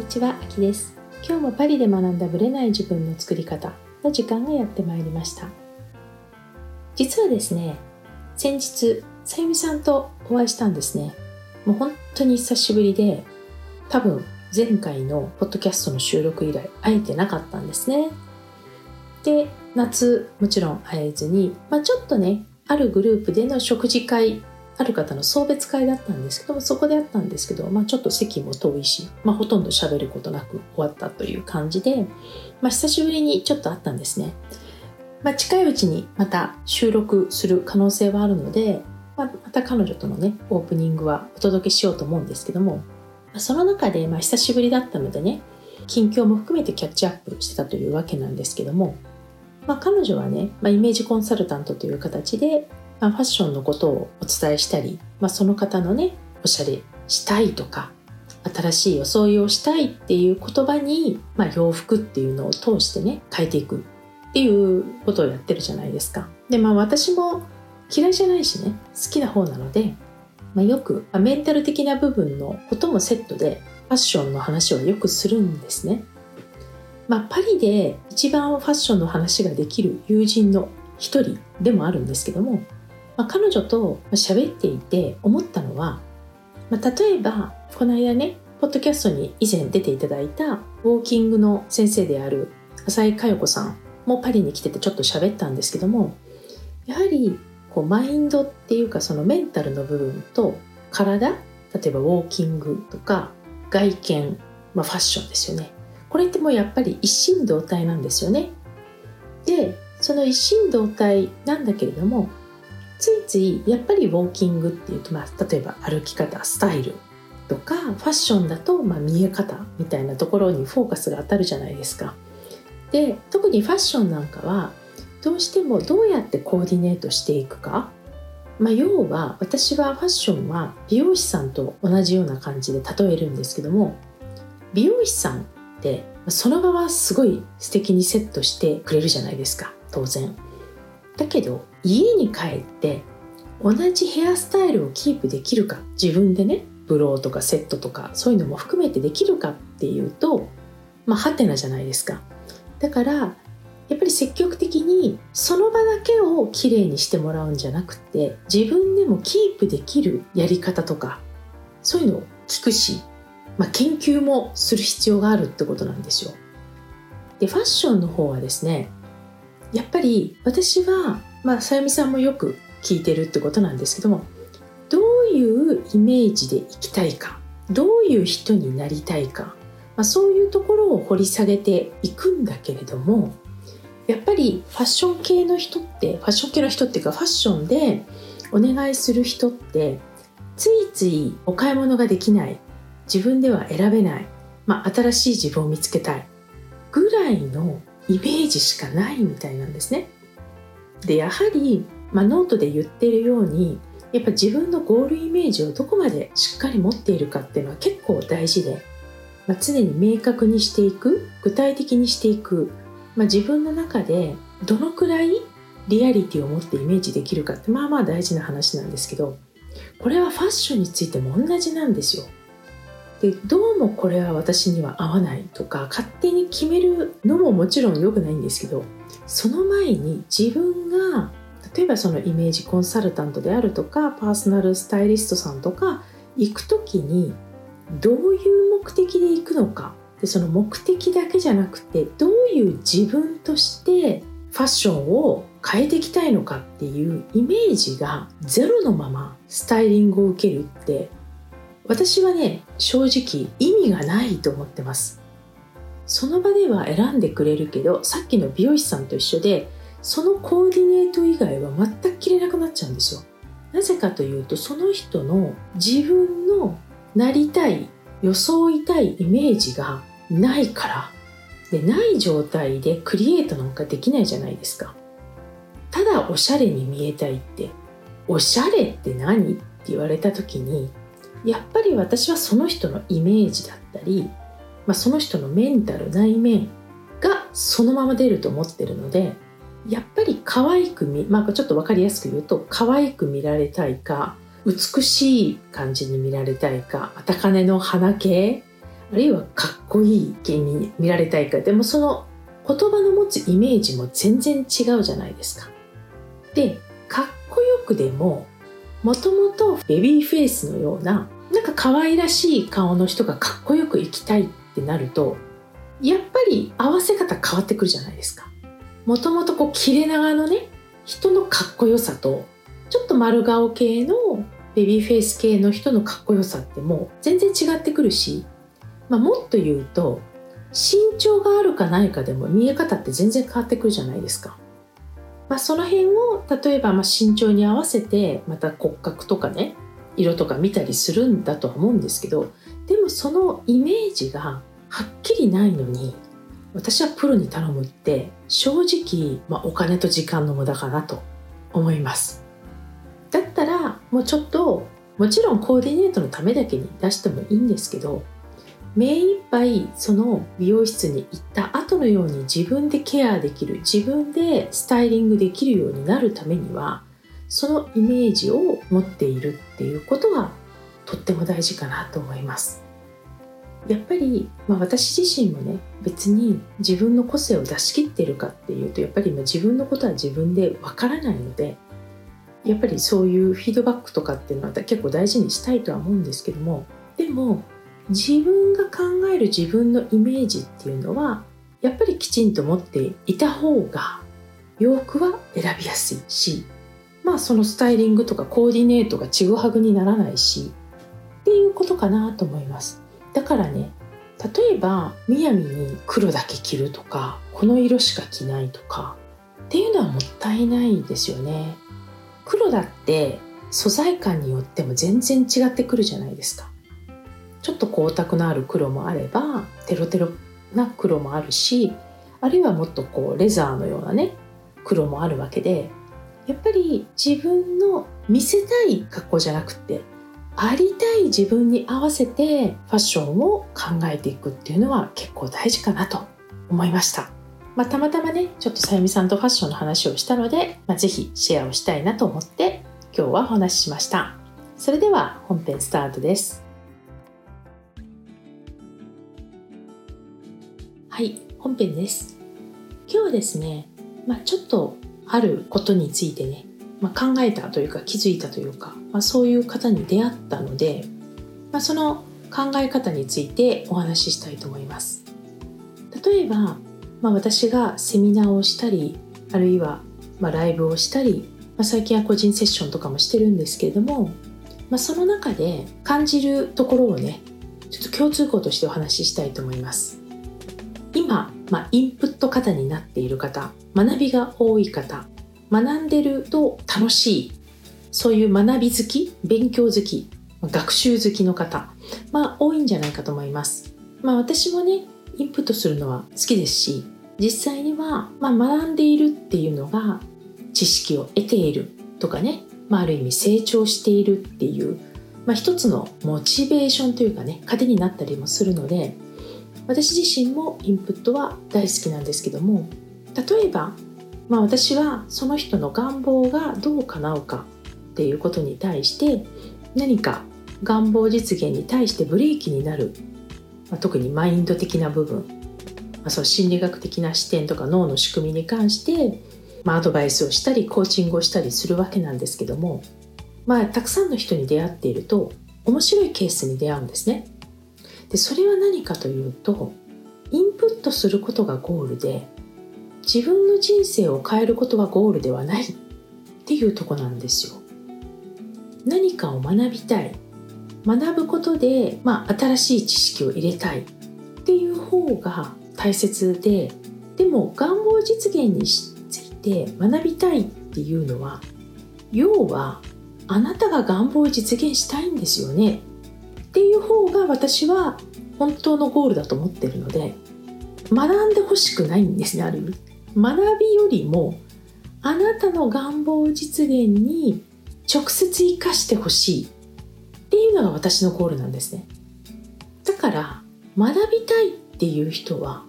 にちは、あきです。今日もパリで学んだブレない自分の作り方の時間がやってまいりました。実はですね、先日、さゆみさんとお会いしたんですね。もう本当に久しぶりで、多分前回のポッドキャストの収録以来会えてなかったんですね。で、夏もちろん会えずに、まあ、ちょっとね、あるグループでの食事会ある方の送別会だったんですけどもそこであったんですけど、まあ、ちょっと席も遠いし、まあ、ほとんど喋ることなく終わったという感じで、まあ、久しぶりにちょっと会ったんですね、まあ、近いうちにまた収録する可能性はあるので、まあ、また彼女とのねオープニングはお届けしようと思うんですけどもその中でまあ久しぶりだったのでね近況も含めてキャッチアップしてたというわけなんですけども、まあ、彼女はね、まあ、イメージコンサルタントという形でまあ、ファッションのことをお伝えしたり、まあ、その方のねおしゃれしたいとか新しい装いをしたいっていう言葉に、まあ、洋服っていうのを通してね変えていくっていうことをやってるじゃないですか。でまあ私も嫌いじゃないしね好きな方なので、まあ、よく、まあ、メンタル的な部分のこともセットでファッションの話はよくするんですね。まあ、パリで一番ファッションの話ができる友人の一人でもあるんですけどもまあ、彼女と喋っていて思ったのは、まあ、例えばこの間ねポッドキャストに以前出ていただいたウォーキングの先生である浅井佳代子さんもパリに来ててちょっと喋ったんですけどもやはりこうマインドっていうかそのメンタルの部分と体例えばウォーキングとか外見、まあ、ファッションですよね。これってもうやっぱり一心同体なんですよね。でその一心同体なんだけれどもついついやっぱりウォーキングっていうと、まあ、例えば歩き方スタイルとかファッションだと、まあ、見え方みたいなところにフォーカスが当たるじゃないですか。で特にファッションなんかはどうしてもどうやってコーディネートしていくか、まあ、要は私はファッションは美容師さんと同じような感じで例えるんですけども美容師さんってその場はすごい素敵にセットしてくれるじゃないですか当然。だけど家に帰って同じヘアスタイルをキープできるか自分でねブローとかセットとかそういうのも含めてできるかっていうとまあハテナじゃないですか。だからやっぱり積極的にその場だけをきれいにしてもらうんじゃなくて自分でもキープできるやり方とかそういうのを聞くし、まあ、研究もする必要があるってことなんですよ。でファッションの方はですねやっぱり私は、まあ、さゆみさんもよく聞いてるってことなんですけどもどういうイメージでいきたいかどういう人になりたいか、まあ、そういうところを掘り下げていくんだけれどもやっぱりファッション系の人ってファッション系の人っていうかファッションでお願いする人ってついついお買い物ができない自分では選べない、まあ、新しい自分を見つけたいぐらいのイメージしかないみたいなんですね。でやはり、まあ、ノートで言ってるようにやっぱ自分のゴールイメージをどこまでしっかり持っているかっていうのは結構大事で、まあ、常に明確にしていく具体的にしていく、まあ、自分の中でどのくらいリアリティを持ってイメージできるかってまあまあ大事な話なんですけどこれはファッションについても同じなんですよ。でどうもこれは私には合わないとか勝手に決めるのももちろん良くないんですけどその前に自分が例えばそのイメージコンサルタントであるとかパーソナルスタイリストさんとか行く時にどういう目的で行くのか。でその目的だけじゃなくてどういう自分としてファッションを変えていきたいのかっていうイメージがゼロのままスタイリングを受けるって私はね正直意味がないと思ってます。その場では選んでくれるけどさっきの美容師さんと一緒でそのコーディネート以外は全く着れなくなっちゃうんですよ。なぜかというとその人の自分のなりたい装いたいイメージがないから。でない状態でクリエイトなんかできないじゃないですか。ただおしゃれに見えたいって。おしゃれって何？って言われた時にやっぱり私はその人のイメージだったり、まあ、その人のメンタル内面がそのまま出ると思ってるのでやっぱり可愛く見、まあ、ちょっと分かりやすく言うと可愛く見られたいか美しい感じに見られたいか高嶺の花系あるいはかっこいい気に見られたいかでもその言葉の持つイメージも全然違うじゃないですか。でかっこよくでももともとベビーフェイスのようななんか可愛らしい顔の人がかっこよく生きたいってなるとやっぱり合わせ方変わってくるじゃないですか。もともとこう切れ長のね人のかっこよさとちょっと丸顔系のベビーフェイス系の人のかっこよさってもう全然違ってくるし、まあ、もっと言うと身長があるかないかでも見え方って全然変わってくるじゃないですか。まあ、その辺を例えばま身長に合わせてまた骨格とかね色とか見たりするんだと思うんですけどでもそのイメージがはっきりないのに私はプロに頼むって正直、まあ、お金と時間の無駄かなと思います。だったらもうちょっともちろんコーディネートのためだけに出してもいいんですけど目いっぱいその美容室に行った後のように自分でケアできる自分でスタイリングできるようになるためにはそのイメージを持っているっていうことがとっても大事かなと思います。やっぱり、まあ、私自身もね別に自分の個性を出し切ってるかっていうとやっぱり自分のことは自分でわからないのでやっぱりそういうフィードバックとかっていうのは結構大事にしたいとは思うんですけどもでも自分が考える自分のイメージっていうのはやっぱりきちんと持っていた方が洋服は選びやすいしまあそのスタイリングとかコーディネートがちぐはぐにならないしっていうことかなと思います。だからね例えばむやみに黒だけ着るとかこの色しか着ないとかっていうのはもったいないですよね。黒だって素材感によっても全然違ってくるじゃないですか。ちょっと光沢のある黒もあればテロテロな黒もあるしあるいはもっとこうレザーのようなね黒もあるわけでやっぱり自分の見せたい格好じゃなくてありたい自分に合わせてファッションを考えていくっていうのは結構大事かなと思いました。まあ、たまたまねちょっとさゆみさんとファッションの話をしたので、まあ、ぜひシェアをしたいなと思って今日はお話ししました。それでは本編スタートです。はい、本編です。今日はですね、まあ、ちょっとあることについてね、まあ、考えたというか気づいたというか、まあ、そういう方に出会ったので、まあ、その考え方についてお話ししたいと思います。例えば、まあ、私がセミナーをしたりあるいはまライブをしたり、まあ、最近は個人セッションとかもしてるんですけれども、まあ、その中で感じるところをねちょっと共通項としてお話ししたいと思います。今、まあ、インプット型になっている方学びが多い方学んでると楽しいそういう学び好き勉強好き学習好きの方まあ多いんじゃないかと思います。まあ私もねインプットするのは好きですし実際には、まあ、学んでいるっていうのが知識を得ているとかね、まあ、ある意味成長しているっていう、まあ、一つのモチベーションというかね糧になったりもするので私自身もインプットは大好きなんですけども例えば、まあ、私はその人の願望がどう叶うかっていうことに対して何か願望実現に対してブレーキになる、まあ、特にマインド的な部分、まあ、その心理学的な視点とか脳の仕組みに関して、まあ、アドバイスをしたりコーチングをしたりするわけなんですけども、まあ、たくさんの人に出会っていると面白いケースに出会うんですね。でそれは何かというとインプットすることがゴールで自分の人生を変えることはゴールではないっていうとこなんですよ。何かを学びたい学ぶことで、まあ、新しい知識を入れたいっていう方が大切ででも願望実現について学びたいっていうのは要はあなたが願望を実現したいんですよねっていう方が私は本当のゴールだと思ってるので学んでほしくないんですねある意味。学びよりもあなたの願望実現に直接生かしてほしい。っていうのが私のゴールなんですね。だから学びたいっていう人は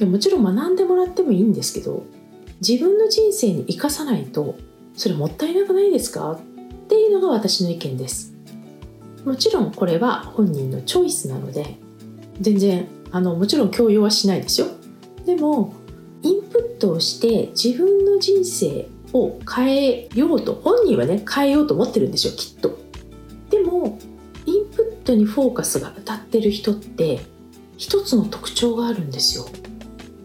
もちろん学んでもらってもいいんですけど自分の人生に生かさないとそれもったいなくないですか？っていうのが私の意見です。もちろんこれは本人のチョイスなので全然あのもちろん強要はしないですよ。でもインプットをして自分の人生を変えようと本人はね変えようと思ってるんですよきっと。でもインプットにフォーカスが当たってる人って一つの特徴があるんですよ。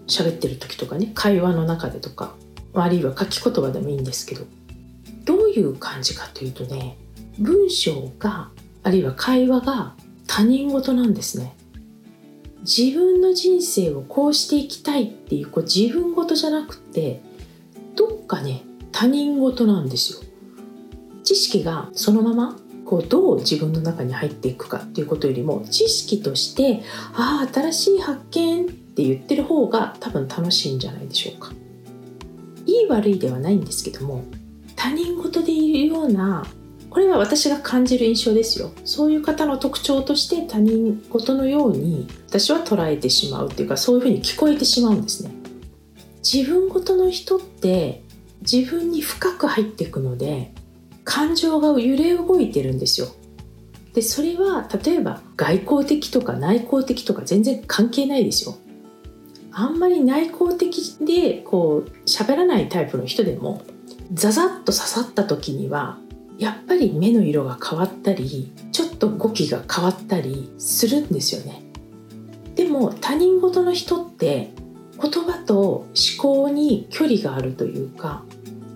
喋ってる時とかね会話の中でとかあるいは書き言葉でもいいんですけど。どういう感じかというとね文章があるいは会話が他人事なんですね。自分の人生をこうしていきたいっていうこう自分事じゃなくてどっかね他人事なんですよ。知識がそのままこうどう自分の中に入っていくかっていうことよりも知識としてああ新しい発見って言ってる方が多分楽しいんじゃないでしょうか。いい悪いではないんですけども他人事でいるようなこれは私が感じる印象ですよ。そういう方の特徴として他人事のように私は捉えてしまうっていうかそういうふうに聞こえてしまうんですね。自分事の人って自分に深く入っていくので感情が揺れ動いてるんですよ。でそれは例えば外交的とか内向的とか全然関係ないですよ。あんまり内向的でこう喋らないタイプの人でもザザッと刺さった時にはやっぱり目の色が変わったりちょっと語気が変わったりするんですよねでも他人事の人って言葉と思考に距離があるというか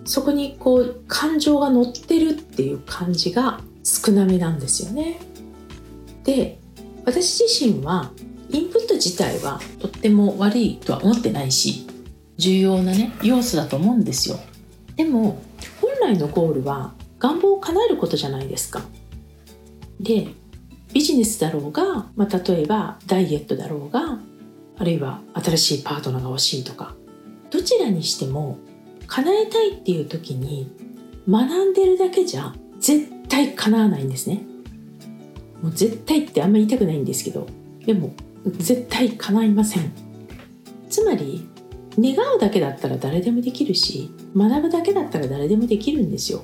そこにこう感情が乗ってるっていう感じが少なめなんですよね。で私自身はインプット自体はとっても悪いとは思ってないし重要なね要素だと思うんですよ。でも本来のゴールは願望を叶えることじゃないですか。でビジネスだろうが、まあ、例えばダイエットだろうがあるいは新しいパートナーが欲しいとかどちらにしても叶えたいっていう時に学んでるだけじゃ絶対叶わないんですね。もう絶対ってあんま言いたくないんですけどでも絶対叶いません。つまり願うだけだったら誰でもできるし学ぶだけだったら誰でもできるんですよ。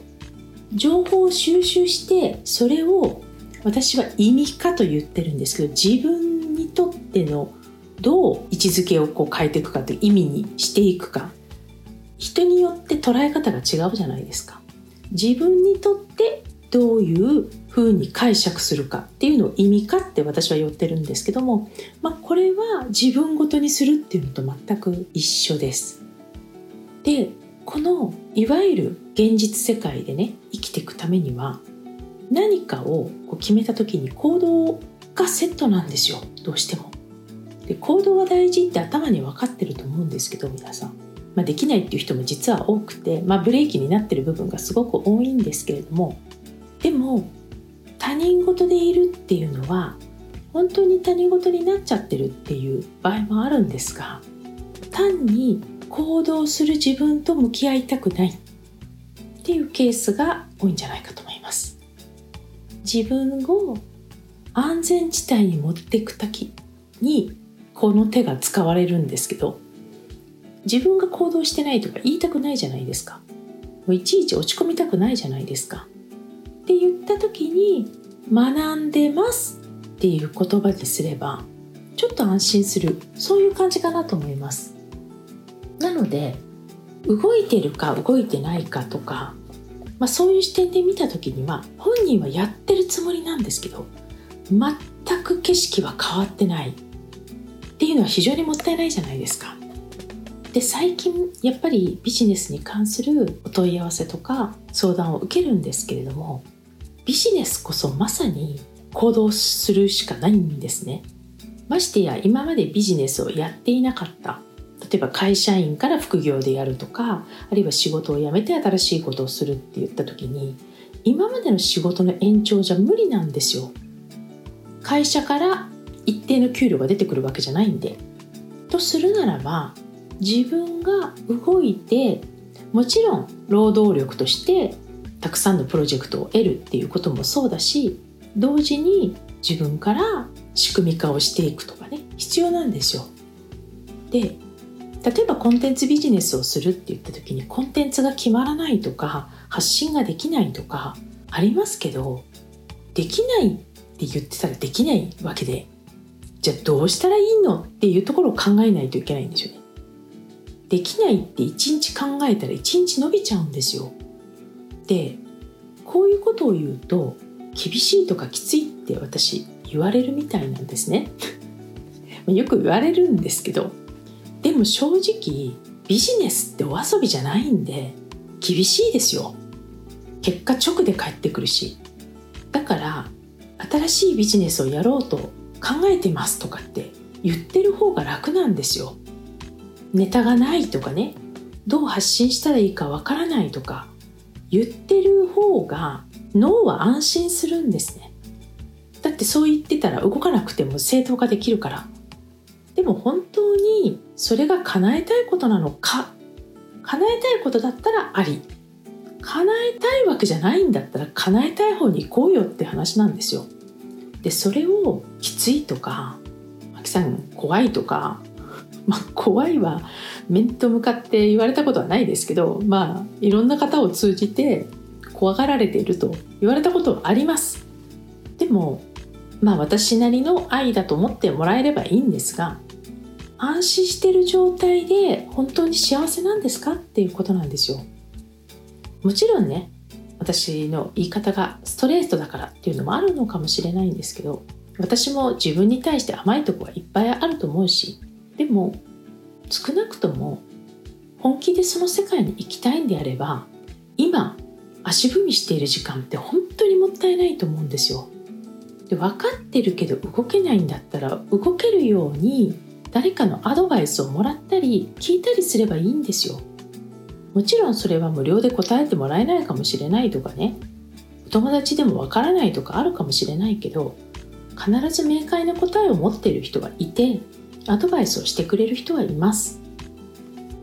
情報を収集してそれを私は意味化と言ってるんですけど自分にとってのどう位置づけをこう変えていくかという意味にしていくか人によって捉え方が違うじゃないですか自分にとってどういう風に解釈するかっていうのを意味かって私は言ってるんですけども、まあ、これは自分ごとにするっていうのと全く一緒です。でこのいわゆる現実世界でね生きていくためには何かをこう決めた時に行動がセットなんですよどうしても。で行動は大事って頭に分かってると思うんですけど皆さん。まあ、できないっていう人も実は多くて、まあ、ブレーキになってる部分がすごく多いんですけれどもでも他人事でいるっていうのは本当に他人事になっちゃってるっていう場合もあるんですが単に行動する自分と向き合いたくない。っていうケースが多いんじゃないかと思います。自分を安全地帯に持っていく時にこの手が使われるんですけど自分が行動してないとか言いたくないじゃないですか。もういちいち落ち込みたくないじゃないですか。って言った時に学んでますっていう言葉にすればちょっと安心する。そういう感じかなと思います。なので動いてるか動いてないかとか、まあ、そういう視点で見た時には本人はやってるつもりなんですけど全く景色は変わってないっていうのは非常にもったいないじゃないですか。で最近やっぱりビジネスに関するお問い合わせとか相談を受けるんですけれどもビジネスこそまさに行動するしかないんですね。ましてや今までビジネスをやっていなかった例えば会社員から副業でやるとかあるいは仕事を辞めて新しいことをするって言った時に今までの仕事の延長じゃ無理なんですよ会社から一定の給料が出てくるわけじゃないんでとするならば自分が動いてもちろん労働力としてたくさんのプロジェクトを得るっていうこともそうだし同時に自分から仕組み化をしていくとかね必要なんですよ。で例えばコンテンツビジネスをするって言った時にコンテンツが決まらないとか発信ができないとかありますけどできないって言ってたらできないわけでじゃあどうしたらいいのっていうところを考えないといけないんですよね。できないって一日考えたら一日伸びちゃうんですよ。でこういうことを言うと厳しいとかきついって私言われるみたいなんですね。よく言われるんですけどでも正直ビジネスってお遊びじゃないんで厳しいですよ。結果直で返ってくるし。だから新しいビジネスをやろうと考えてますとかって言ってる方が楽なんですよ。ネタがないとかね。どう発信したらいいかわからないとか。言ってる方が脳は安心するんですね。だってそう言ってたら動かなくても正当化できるから。でも本当にそれが叶えたいことなのか叶えたいことだったらあり叶えたいわけじゃないんだったら叶えたい方に行こうよって話なんですよ。でそれをきついとか「マキさん怖い」とか まあ、怖いは面と向かって言われたことはないですけどまあいろんな方を通じて怖がられていると言われたことはあります。でもまあ私なりの愛だと思ってもらえればいいんですが安心してる状態で本当に幸せなんですかっていうことなんですよもちろんね私の言い方がストレートだからっていうのもあるのかもしれないんですけど私も自分に対して甘いとこはいっぱいあると思うしでも少なくとも本気でその世界に行きたいんであれば今足踏みしている時間って本当にもったいないと思うんですよ。で分かってるけど動けないんだったら動けるように誰かのアドバイスをもらったり聞いたりすればいいんですよ。もちろんそれは無料で答えてもらえないかもしれないとかねお友達でもわからないとかあるかもしれないけど必ず明快な答えを持っている人がいてアドバイスをしてくれる人はいます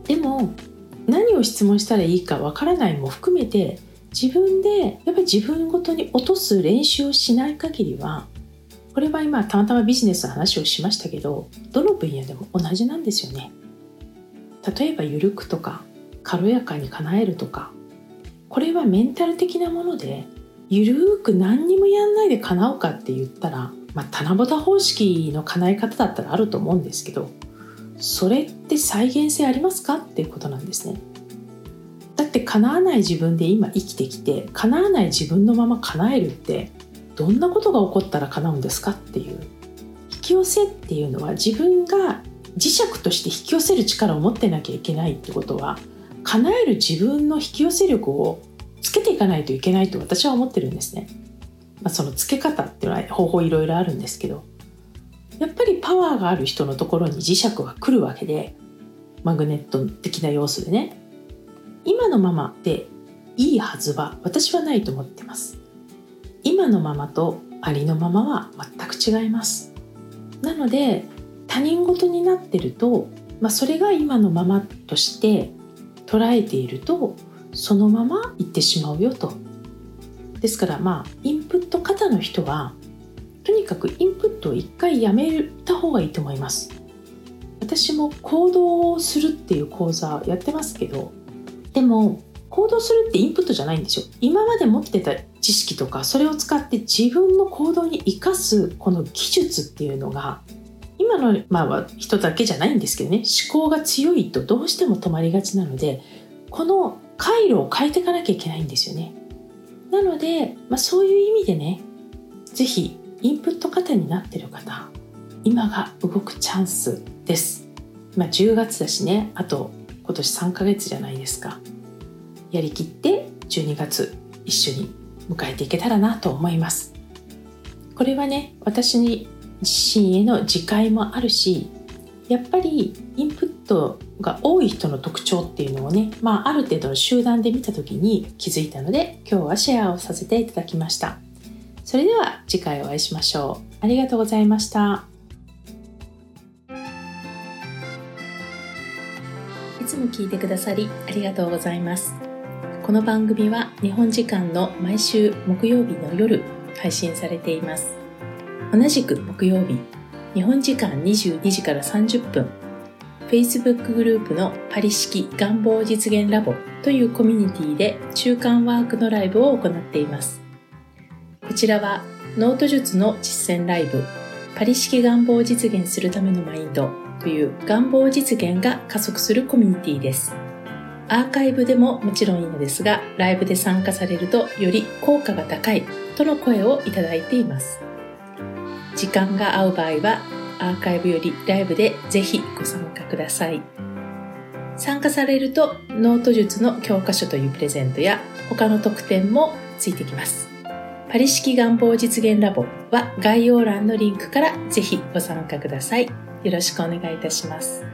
でも何を質問したらいいかわからないも含めて自分でやっぱり自分ごとに落とす練習をしない限りはこれは今たまたまビジネスの話をしましたけどどの分野でも同じなんですよね。例えばゆるくとか軽やかに叶えるとかこれはメンタル的なものでゆるーく何にもやんないで叶うかって言ったらまあ、棚ぼた方式の叶え方だったらあると思うんですけどそれって再現性ありますかっていうことなんですね。だって叶わない自分で今生きてきて叶わない自分のまま叶えるってどんなことが起こったら叶うんですかっていう。引き寄せっていうのは自分が磁石として引き寄せる力を持ってなきゃいけないってことは叶える自分の引き寄せ力をつけていかないといけないと私は思ってるんですね。まあ、その付け方っていうのは方法いろいろあるんですけど。やっぱりパワーがある人のところに磁石は来るわけでマグネット的な要素でね。今のままでいいはずは私はないと思ってます。今のままとありのままは全く違います。なので他人事になってると、まあ、それが今のままとして捉えているとそのまま行ってしまうよと。ですからまあインプット型の人はとにかくインプットを一回やめた方がいいと思います。私も行動をするっていう講座やってますけどでも行動するってインプットじゃないんですよ。今まで持ってた知識とかそれを使って自分の行動に生かすこの技術っていうのが今の、まあ、人だけじゃないんですけどね思考が強いとどうしても止まりがちなのでこの回路を変えていかなきゃいけないんですよね。なので、まあ、そういう意味でね是非インプット型になってる方今が動くチャンスです、まあ、10月だしねあと今年3ヶ月じゃないですか。やりきって12月一緒に迎えていけたらなと思います。これはね私に自身への自戒もあるしやっぱりインプットが多い人の特徴っていうのをね、まあ、ある程度の集団で見た時に気づいたので今日はシェアをさせていただきました。それでは次回お会いしましょう。ありがとうございました。いつも聞いてくださりありがとうございます。この番組は日本時間の毎週木曜日の夜配信されています同じく木曜日日本時間22時から30分 Facebook グループのパリ式願望実現ラボというコミュニティで中間ワークのライブを行っています。こちらはノート術の実践ライブ、パリ式願望を実現するためのマインドという願望実現が加速するコミュニティです。アーカイブでももちろんいいのですが、ライブで参加されるとより効果が高いとの声をいただいています。時間が合う場合は、アーカイブよりライブでぜひご参加ください。参加されると、ノート術の教科書というプレゼントや他の特典もついてきます。パリ式願望実現ラボは概要欄のリンクからぜひご参加ください。よろしくお願いいたします。